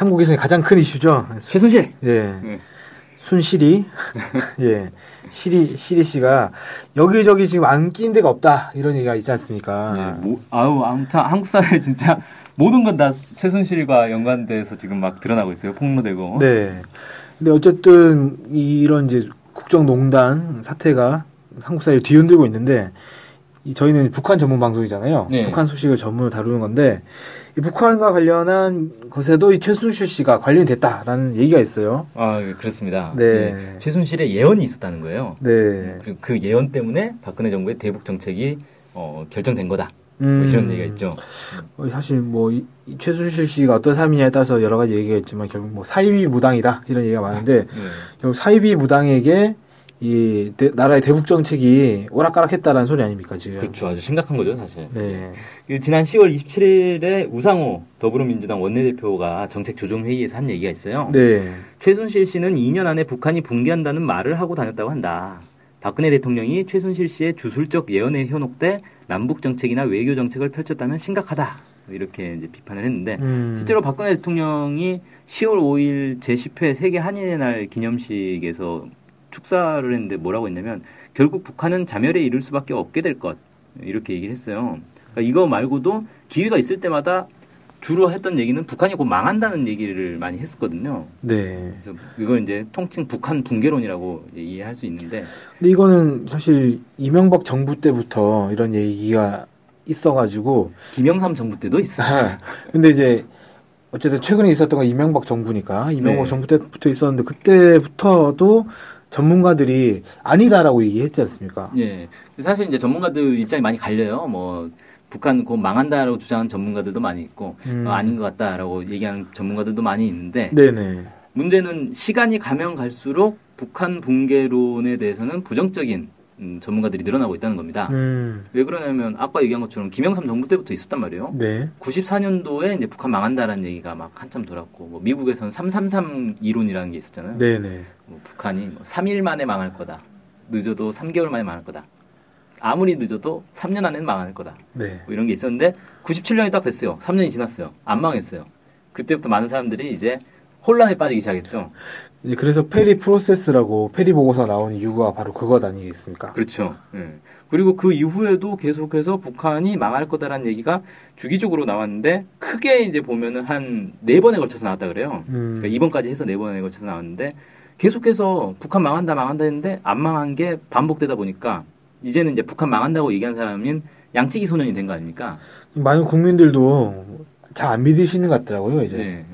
한국에서는 가장 큰 이슈죠. 최순실. 예 네. 순실이 예 시리 시리 씨가 여기저기 지금 안낀 데가 없다 이런 얘기가 있지 않습니까? 네, 뭐, 아우 아무튼 한국 사회 진짜 모든 건 다 최순실과 연관돼서 지금 막 드러나고 있어요. 폭로되고. 네. 근데 어쨌든 이런 이제 국정농단 사태가 한국 사회를 뒤흔들고 있는데 이 저희는 북한 전문 방송이잖아요. 네. 북한 소식을 전문으로 다루는 건데 이 북한과 관련한 것에도 이 최순실 씨가 관련이 됐다라는 얘기가 있어요. 아 예, 그렇습니다. 네. 네, 최순실의 예언이 있었다는 거예요. 네. 그, 그 예언 때문에 박근혜 정부의 대북 정책이 어, 결정된 거다. 음, 뭐 이런 얘기가 있죠. 어, 사실 뭐 이, 이 최순실 씨가 어떤 사람이냐에 따라서 여러 가지 얘기가 있지만 결국 뭐 사이비 무당이다 이런 얘기가 많은데 네. 결국 사이비 무당에게 이 대- 나라의 대북 정책이 오락가락했다라는 소리 아닙니까 지금? 그렇죠. 아주 심각한 거죠, 사실. 네. 그 지난 10월 27일에 우상호 더불어민주당 원내대표가 정책 조정 회의에서 한 얘기가 있어요. 네. 최순실 씨는 2년 안에 북한이 붕괴한다는 말을 하고 다녔다고 한다. 박근혜 대통령이 최순실 씨의 주술적 예언에 현혹돼 남북 정책이나 외교 정책을 펼쳤다면 심각하다. 이렇게 이제 비판을 했는데 음. 실제로 박근혜 대통령이 10월 5일 제10회 세계 한인의 날 기념식에서 축사를 했는데 뭐라고 했냐면 결국 북한은 자멸에 이를 수밖에 없게 될 것 이렇게 얘기를 했어요. 그러니까 이거 말고도 기회가 있을 때마다 주로 했던 얘기는 북한이 곧 망한다는 얘기를 많이 했었거든요. 네. 그래서 이걸 이제 통칭 북한 붕괴론이라고 이해할 수 있는데 근데 이거는 사실 이명박 정부 때부터 이런 얘기가 있어가지고 김영삼 정부 때도 있어요. 근데 이제 어쨌든 최근에 있었던 건 이명박 정부니까 이명박 네. 정부 때부터 있었는데 그때부터도 전문가들이 아니다라고 얘기했지 않습니까? 예. 사실 이제 전문가들 입장이 많이 갈려요. 뭐 북한 곧 망한다라고 주장하는 전문가들도 많이 있고 음. 어, 아닌 것 같다라고 얘기하는 전문가들도 많이 있는데 네네. 문제는 시간이 가면 갈수록 북한 붕괴론에 대해서는 부정적인 음, 전문가들이 늘어나고 있다는 겁니다. 음. 왜 그러냐면 아까 얘기한 것처럼 김영삼 정부 때부터 있었단 말이에요. 네. 94년도에 이제 북한 망한다라는 얘기가 막 한참 돌았고 뭐 미국에서는 333 이론이라는 게 있었잖아요. 네네. 뭐 북한이 뭐 3일 만에 망할 거다. 늦어도 3개월 만에 망할 거다. 아무리 늦어도 3년 안에는 망할 거다. 네. 뭐 이런 게 있었는데 97년이 딱 됐어요. 3년이 지났어요. 안 망했어요. 그때부터 많은 사람들이 이제 혼란에 빠지기 시작했죠. 이제 그래서 페리 프로세스라고 페리 보고서 나온 이유가 바로 그것 아니겠습니까? 그렇죠. 예. 그리고 그 이후에도 계속해서 북한이 망할 거다라는 얘기가 주기적으로 나왔는데 크게 이제 보면은 한 네 번에 걸쳐서 나왔다 그래요. 음. 그러니까 이번까지 해서 네 번에 걸쳐서 나왔는데 계속해서 북한 망한다 망한다 했는데 안 망한 게 반복되다 보니까 이제는 이제 북한 망한다고 얘기한 사람인 양치기 소년이 된 거 아닙니까? 많은 국민들도 잘 안 믿으시는 것 같더라고요. 이제 네.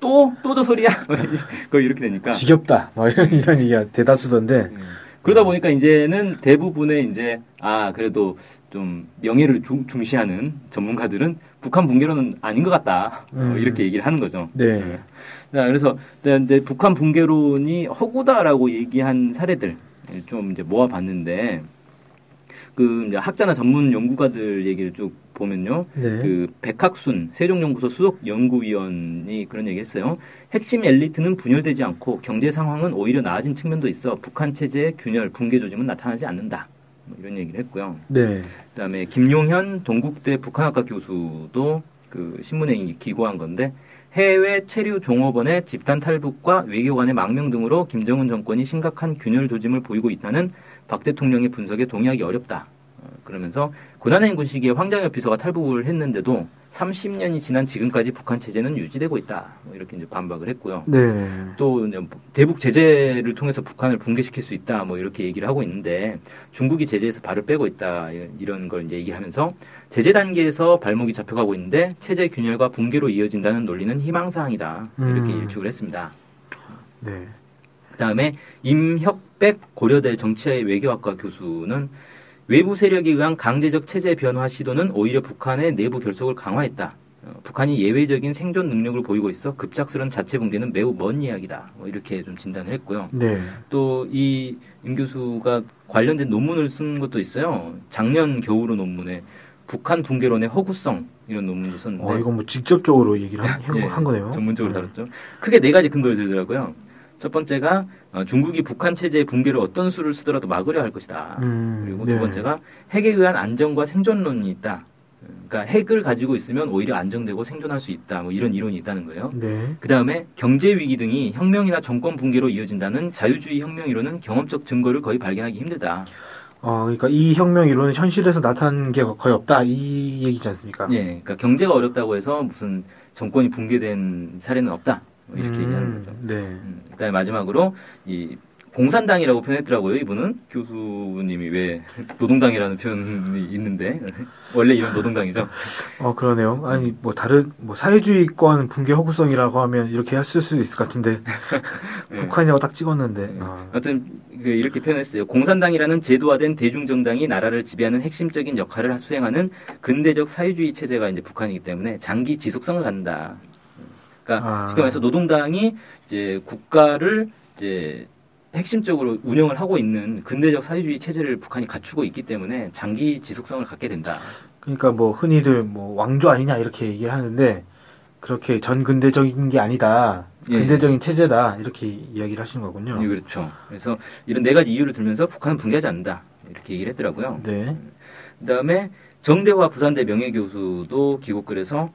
또, 또 저 소리야? 거 이렇게 되니까. 지겹다. 막 이런 이런 얘기가 대다수던데. 음. 그러다 보니까 이제는 대부분의 이제, 아, 그래도 좀 명예를 중, 중시하는 전문가들은 북한 붕괴론은 아닌 것 같다. 어, 음. 이렇게 얘기를 하는 거죠. 네. 네. 자, 그래서 이제 북한 붕괴론이 허구다라고 얘기한 사례들 좀 이제 모아봤는데, 그 이제 학자나 전문 연구가들 얘기를 쭉 보면요. 네. 그 백학순 세종연구소 수석 연구위원이 그런 얘기했어요. 핵심 엘리트는 분열되지 않고 경제 상황은 오히려 나아진 측면도 있어 북한 체제의 균열, 붕괴 조짐은 나타나지 않는다. 뭐 이런 얘기를 했고요. 네. 그다음에 김용현 동국대 북한학과 교수도 그 신문에 기고한 건데 해외 체류 종업원의 집단 탈북과 외교 관의 망명 등으로 김정은 정권이 심각한 균열 조짐을 보이고 있다는 박 대통령의 분석에 동의하기 어렵다. 어, 그러면서 고난의 인구 시기에 황장엽 비서가 탈북을 했는데도 30년이 지난 지금까지 북한 체제는 유지되고 있다. 뭐 이렇게 이제 반박을 했고요. 네. 또 대북 제재를 통해서 북한을 붕괴시킬 수 있다 뭐 이렇게 얘기를 하고 있는데 중국이 제재에서 발을 빼고 있다 이런 걸 이제 얘기하면서 제재 단계에서 발목이 잡혀가고 있는데 체제 균열과 붕괴로 이어진다는 논리는 희망 사항이다 이렇게 음. 일축을 했습니다. 네. 그다음에 임혁 백 고려대 정치의 외교학과 교수는 외부 세력에 의한 강제적 체제 변화 시도는 오히려 북한의 내부 결속을 강화했다. 어, 북한이 예외적인 생존 능력을 보이고 있어 급작스런 자체 붕괴는 매우 먼 이야기다. 뭐 이렇게 좀 진단을 했고요. 네. 또이 임 교수가 관련된 논문을 쓴 것도 있어요. 작년 겨울의 논문에 북한 붕괴론의 허구성 이런 논문도 썼는데 어, 이거 뭐 직접적으로 얘기를 한, 한 예, 거- 한 거네요. 전문적으로 네. 다뤘죠. 크게 네 가지 근거를 들더라고요. 첫 번째가 어, 중국이 북한 체제의 붕괴를 어떤 수를 쓰더라도 막으려 할 것이다. 음, 그리고 네. 두 번째가 핵에 의한 안정과 생존론이 있다. 그러니까 핵을 가지고 있으면 오히려 안정되고 생존할 수 있다. 뭐 이런 이론이 있다는 거예요. 네. 그 다음에 경제 위기 등이 혁명이나 정권 붕괴로 이어진다는 자유주의 혁명 이론은 경험적 증거를 거의 발견하기 힘들다. 어, 그러니까 이 혁명 이론은 현실에서 나타난 게 거의 없다 이 얘기지 않습니까? 예, 그러니까 경제가 어렵다고 해서 무슨 정권이 붕괴된 사례는 없다. 뭐 이렇게 음, 얘기하는 거죠. 네. 음, 그다음에 마지막으로 이 공산당이라고 표현했더라고요. 이분은 교수님이 왜 노동당이라는 표현이 있는데 원래 이런 노동당이죠. 어, 그러네요. 아니, 뭐, 다른, 뭐, 사회주의권 붕괴 허구성이라고 하면 이렇게 했을 수도 있을 것 같은데, 예. 북한이라고 딱 찍었는데, 네. 아, 하여튼 그 이렇게 표현했어요. 공산당이라는 제도화된 대중정당이 나라를 지배하는 핵심적인 역할을 수행하는 근대적 사회주의 체제가 이제 북한이기 때문에 장기 지속성을 갖는다. 그러니까 아. 쉽게 말해서 노동당이 이제 국가를 이제 핵심적으로 운영을 하고 있는 근대적 사회주의 체제를 북한이 갖추고 있기 때문에 장기 지속성을 갖게 된다. 그러니까 뭐, 흔히들 뭐, 왕조 아니냐, 이렇게 얘기를 하는데, 그렇게 전 근대적인 게 아니다. 예. 근대적인 체제다. 이렇게 이야기를 하신 거군요. 예, 그렇죠. 그래서 이런 네 가지 이유를 들면서 북한은 붕괴하지 않는다. 이렇게 얘기를 했더라고요. 네. 그다음에 정대화 부산대 명예교수도 기고글에서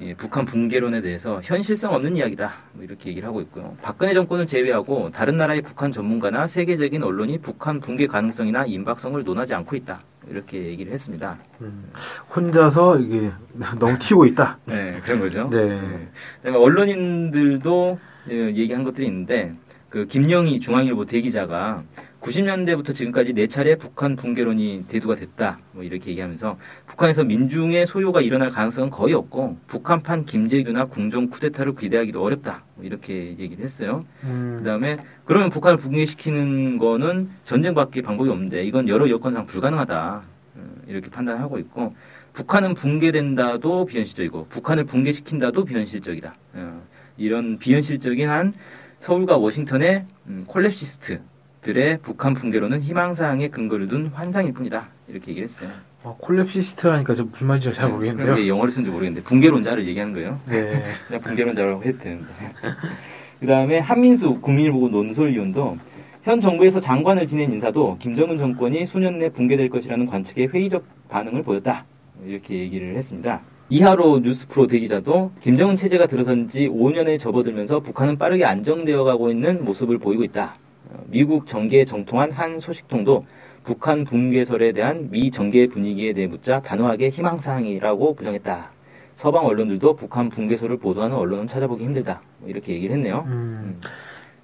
예, 북한 붕괴론에 대해서 현실성 없는 이야기다 뭐 이렇게 얘기를 하고 있고요. 박근혜 정권을 제외하고 다른 나라의 북한 전문가나 세계적인 언론이 북한 붕괴 가능성이나 임박성을 논하지 않고 있다 이렇게 얘기를 했습니다. 음, 혼자서 이게 너무 튀고 있다. 네 그런 거죠. 네. 예. 그다음에 언론인들도 예, 얘기한 것들이 있는데 그 김영희 중앙일보 대기자가 90년대부터 지금까지 네 차례 북한 붕괴론이 대두가 됐다. 뭐 이렇게 얘기하면서 북한에서 민중의 소요가 일어날 가능성은 거의 없고 북한판 김재규나 궁정 쿠데타를 기대하기도 어렵다. 뭐 이렇게 얘기를 했어요. 음, 그다음에 그러면 북한을 붕괴시키는 거는 전쟁밖에 방법이 없는데 이건 여러 여건상 불가능하다. 음, 이렇게 판단하고 있고 북한은 붕괴된다도 비현실적이고 북한을 붕괴시킨다도 비현실적이다. 어, 이런 비현실적인 한 서울과 워싱턴의 음, 콜랩시스트 들의 북한 붕괴로는 희망사항에 근거를 둔 환상일 뿐이다. 이렇게 얘기를 했어요. 어, 콜랩시스트라니까 좀 무슨 말인지 잘 모르겠는데요. 그게 영어를 쓴지 모르겠는데 붕괴론자를 얘기하는 거예요. 네. 그냥 붕괴론자라고 해도 되는데. 그 다음에 한민수 국민일보고 논설위원도 현 정부에서 장관을 지낸 인사도 김정은 정권이 수년 내 붕괴될 것이라는 관측에 회의적 반응을 보였다. 이렇게 얘기를 했습니다. 이하로 뉴스프로 대기자도 김정은 체제가 들어선 지 5년에 접어들면서 북한은 빠르게 안정되어 가고 있는 모습을 보이고 있다. 어, 미국 정계에 정통한 한 소식통도 북한 붕괴설에 대한 미 정계 분위기에 대해 묻자 단호하게 희망사항이라고 부정했다. 서방 언론들도 북한 붕괴설을 보도하는 언론은 찾아보기 힘들다. 뭐 이렇게 얘기를 했네요. 음,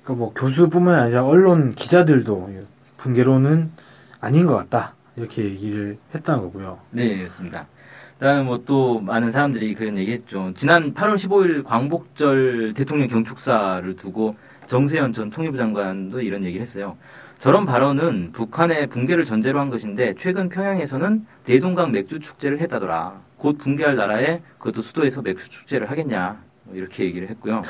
그러니까 뭐 교수뿐만 아니라 언론 기자들도 붕괴로는 아닌 것 같다. 이렇게 얘기를 했다는 거고요. 네, 그렇습니다. 그다음에 뭐 또 많은 사람들이 그런 얘기했죠. 지난 8월 15일 광복절 대통령 경축사를 두고 정세현 전 통일부 장관도 이런 얘기를 했어요. 저런 발언은 북한의 붕괴를 전제로 한 것인데 최근 평양에서는 대동강 맥주 축제를 했다더라. 곧 붕괴할 나라에 그것도 수도에서 맥주 축제를 하겠냐. 뭐 이렇게 얘기를 했고요.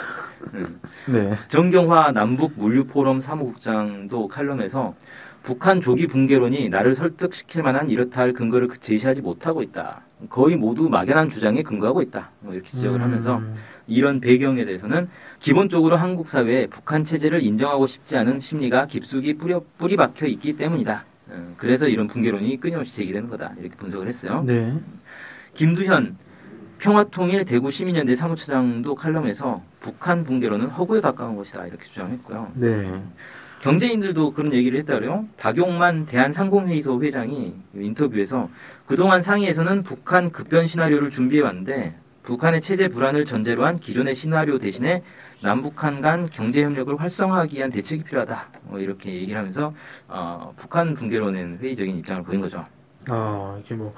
음. 네. 정경화 남북 물류 포럼 사무국장도 칼럼에서 북한 조기 붕괴론이 나를 설득시킬 만한 이렇다 할 근거를 제시하지 못하고 있다. 거의 모두 막연한 주장에 근거하고 있다. 뭐 이렇게 지적을 하면서 음, 이런 배경에 대해서는 기본적으로 한국 사회에 북한 체제를 인정하고 싶지 않은 심리가 깊숙이 뿌려, 뿌리 박혀 있기 때문이다. 어, 그래서 이런 붕괴론이 끊임없이 제기되는 거다. 이렇게 분석을 했어요. 네. 김두현 평화통일 대구 시민연대 사무처장도 칼럼에서 북한 붕괴론은 허구에 가까운 것이다. 이렇게 주장했고요. 네. 경제인들도 그런 얘기를 했다고요. 박용만 대한상공회의소 회장이 인터뷰에서 그동안 상의에서는 북한 급변 시나리오를 준비해 왔는데 북한의 체제 불안을 전제로 한 기존의 시나리오 대신에 남북한 간 경제 협력을 활성화하기 위한 대책이 필요하다. 뭐 이렇게 얘기를 하면서 어, 북한 붕괴론엔 회의적인 입장을 보인 거죠. 아, 이렇게 뭐,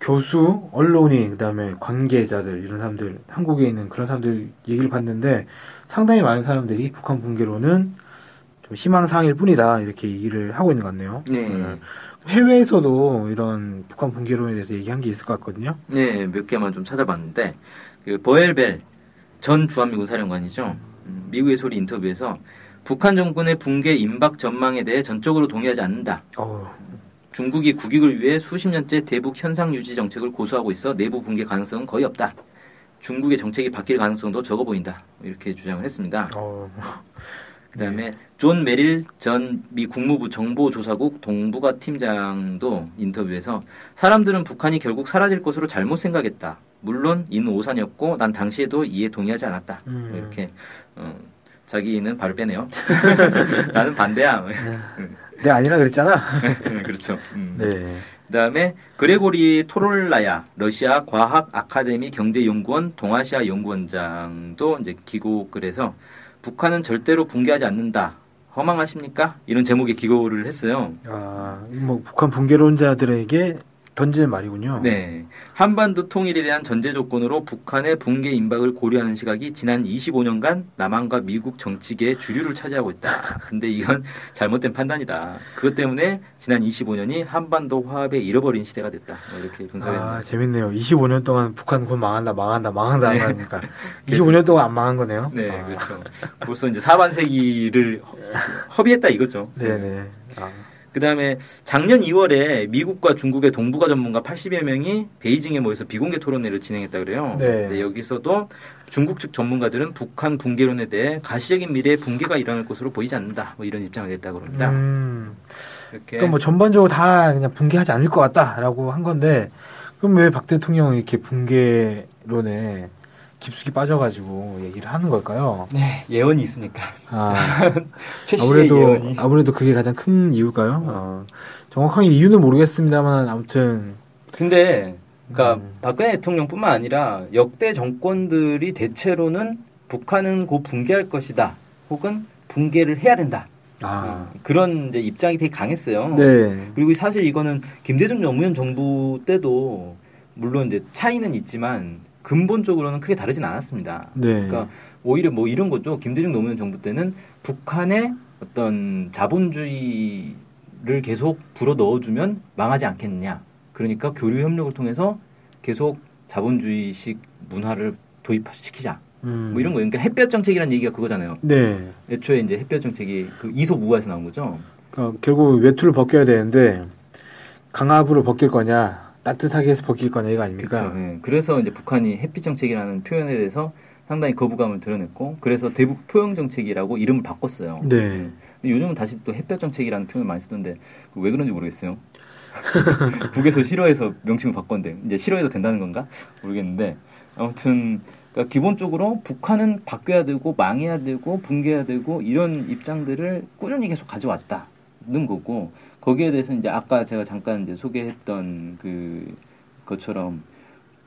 교수, 언론인, 그 다음에 관계자들, 이런 사람들, 한국에 있는 그런 사람들 얘기를 봤는데, 상당히 많은 사람들이 북한 붕괴로는 좀 희망사항일 뿐이다, 이렇게 얘기를 하고 있는 것 같네요. 네. 해외에서도 이런 북한 붕괴론에 대해서 얘기한 게 있을 것 같거든요. 네, 몇 개만 좀 찾아봤는데 그 버엘벨 전 주한미군 사령관이죠. 음, 미국의 소리 인터뷰에서 북한 정권의 붕괴 임박 전망에 대해 전적으로 동의하지 않는다. 어, 중국이 국익을 위해 수십 년째 대북 현상 유지 정책을 고수하고 있어 내부 붕괴 가능성은 거의 없다. 중국의 정책이 바뀔 가능성도 적어 보인다. 이렇게 주장을 했습니다. 어, 그다음에 존 메릴 전 미 국무부 정보조사국 동북아 팀장도 인터뷰에서 사람들은 북한이 결국 사라질 것으로 잘못 생각했다. 물론 이는 오산이었고 난 당시에도 이에 동의하지 않았다. 음. 이렇게 어, 자기는 발을 빼네요. 나는 반대야. 내 아니라 그랬잖아. 그렇죠. 음. 네. 그다음에 그레고리 토롤라야 러시아 과학 아카데미 경제연구원 동아시아 연구원장도 이제 기고글 해서 북한은 절대로 붕괴하지 않는다. 허망하십니까? 이런 제목의 기고를 했어요. 아, 뭐 북한 붕괴론자들에게 던지는 말이군요. 네. 한반도 통일에 대한 전제 조건으로 북한의 붕괴 임박을 고려하는 시각이 지난 25년간 남한과 미국 정치계의 주류를 차지하고 있다. 근데 이건 잘못된 판단이다. 그것 때문에 지난 25년이 한반도 화합에 잃어버린 시대가 됐다. 뭐 이렇게 분석했네요. 아, 재밌네요. 25년 동안 북한 곧 망한다, 망한다, 망한다 네. 하니까 25년 동안 안 망한 거네요. 네, 아, 그렇죠. 벌써 이제 사반세기를 허- 허비했다 이거죠. 네 네. 아, 그 다음에 작년 2월에 미국과 중국의 동북아 전문가 80여 명이 베이징에 모여서 비공개 토론회를 진행했다 그래요. 네. 근데 여기서도 중국 측 전문가들은 북한 붕괴론에 대해 가시적인 미래에 붕괴가 일어날 것으로 보이지 않는다. 뭐 이런 입장을 냈다고 합니다. 음, 이렇게 그러니까 뭐 전반적으로 다 그냥 붕괴하지 않을 것 같다라고 한 건데 그럼 왜 박 대통령이 이렇게 붕괴론에 깊숙이 빠져가지고 얘기를 하는 걸까요? 네, 예언이 있으니까. 아, 아무래도 예언이. 아무래도 그게 가장 큰 이유일까요? 어, 정확하게 이유는 모르겠습니다만 아무튼 근데 그러니까 음. 박근혜 대통령뿐만 아니라 역대 정권들이 대체로는 북한은 곧 붕괴할 것이다. 혹은 붕괴를 해야 된다. 아, 그런 이제 입장이 되게 강했어요. 네, 그리고 사실 이거는 김대중 노무현 정부 때도 물론 이제 차이는 있지만 근본적으로는 크게 다르진 않았습니다. 네, 그러니까 오히려 뭐 이런 거죠. 김대중 노무현 정부 때는 북한의 어떤 자본주의를 계속 불어 넣어주면 망하지 않겠느냐. 그러니까 교류 협력을 통해서 계속 자본주의식 문화를 도입시키자. 음. 뭐 이런 거예요. 그러니까 햇볕 정책이라는 얘기가 그거잖아요. 네, 애초에 이제 햇볕 정책이 그 이솝우화에서 나온 거죠. 그러니까 결국 외투를 벗겨야 되는데 강압으로 벗길 거냐 따뜻하게 해서 벗길 거냐 이거 아닙니까? 그렇죠. 예. 그래서 이제 북한이 햇빛 정책이라는 표현에 대해서 상당히 거부감을 드러냈고 그래서 대북 포용 정책이라고 이름을 바꿨어요. 네. 예. 근데 요즘은 다시 또 햇볕 정책이라는 표현을 많이 쓰던데 그왜 그런지 모르겠어요. 북에서 싫어해서 명칭을 바꿨는데 이제 싫어해도 된다는 건가 모르겠는데 아무튼 그러니까 기본적으로 북한은 바뀌어야 되고 망해야 되고 붕괴해야 되고 이런 입장들을 꾸준히 계속 가져왔다는 거고 거기에 대해서 이제 아까 제가 잠깐 이제 소개했던 그 것처럼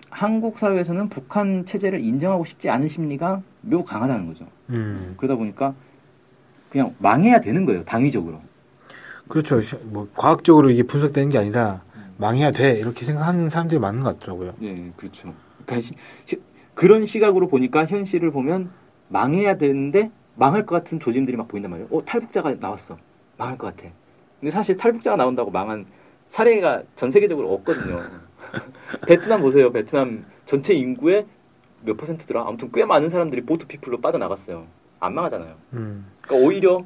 한국 사회에서는 북한 체제를 인정하고 싶지 않은 심리가 매우 강하다는 거죠. 음, 그러다 보니까 그냥 망해야 되는 거예요, 당위적으로. 그렇죠. 시- 뭐 과학적으로 이게 분석되는 게 아니라 망해야 돼 이렇게 생각하는 사람들이 많은 것 같더라고요. 네, 그렇죠. 그러니까 시- 시- 그런 시각으로 보니까 현실을 보면 망해야 되는데 망할 것 같은 조짐들이 막 보인단 말이에요. 어, 탈북자가 나왔어. 망할 것 같아. 근데 사실 탈북자가 나온다고 망한 사례가 전 세계적으로 없거든요. 베트남 보세요. 베트남 전체 인구의 몇 퍼센트더라? 아무튼 꽤 많은 사람들이 보트 피플로 빠져나갔어요. 안 망하잖아요. 음, 그러니까 오히려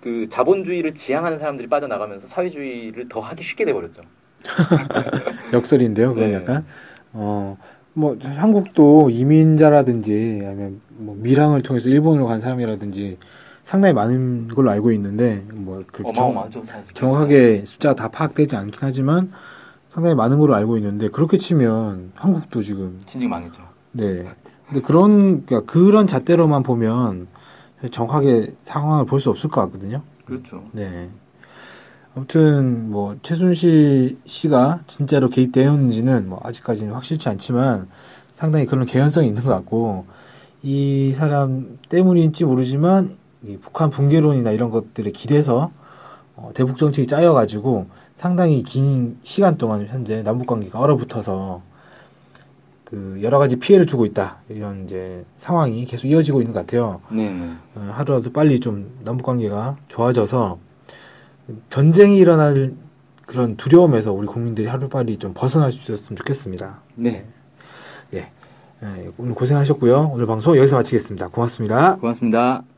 그 자본주의를 지향하는 사람들이 빠져나가면서 사회주의를 더 하기 쉽게 돼버렸죠. 역설인데요. 그건 네. 약간 어. 뭐 한국도 이민자라든지 아니면 뭐 밀항을 통해서 일본으로 간 사람이라든지 상당히 많은 걸로 알고 있는데 뭐 그렇게 정- 어마어마하죠. 정 확하게 숫자가 다 파악되지 않긴 하지만 상당히 많은 걸로 알고 있는데 그렇게 치면 한국도 지금 진즉 망했죠. 네. 근데 그런 그러니까 그런 잣대로만 보면 정확하게 상황을 볼 수 없을 것 같거든요. 그렇죠. 네. 아무튼 뭐 최순실 씨가 진짜로 개입되었는지는 뭐 아직까지는 확실치 않지만 상당히 그런 개연성이 있는 것 같고 이 사람 때문인지 모르지만 이 북한 붕괴론이나 이런 것들에 기대서 어, 대북 정책이 짜여가지고 상당히 긴 시간 동안 현재 남북 관계가 얼어붙어서 그 여러 가지 피해를 주고 있다 이런 이제 상황이 계속 이어지고 있는 것 같아요. 네, 네. 어, 하루라도 빨리 좀 남북 관계가 좋아져서 전쟁이 일어날 그런 두려움에서 우리 국민들이 하루빨리 좀 벗어날 수 있었으면 좋겠습니다. 네. 네, 오늘 고생하셨고요. 오늘 방송 여기서 마치겠습니다. 고맙습니다. 고맙습니다.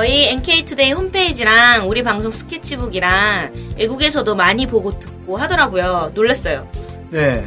저희 NK투데이 홈페이지랑 우리 방송 스케치북이랑 외국에서도 많이 보고 듣고 하더라고요. 놀랐어요. 네,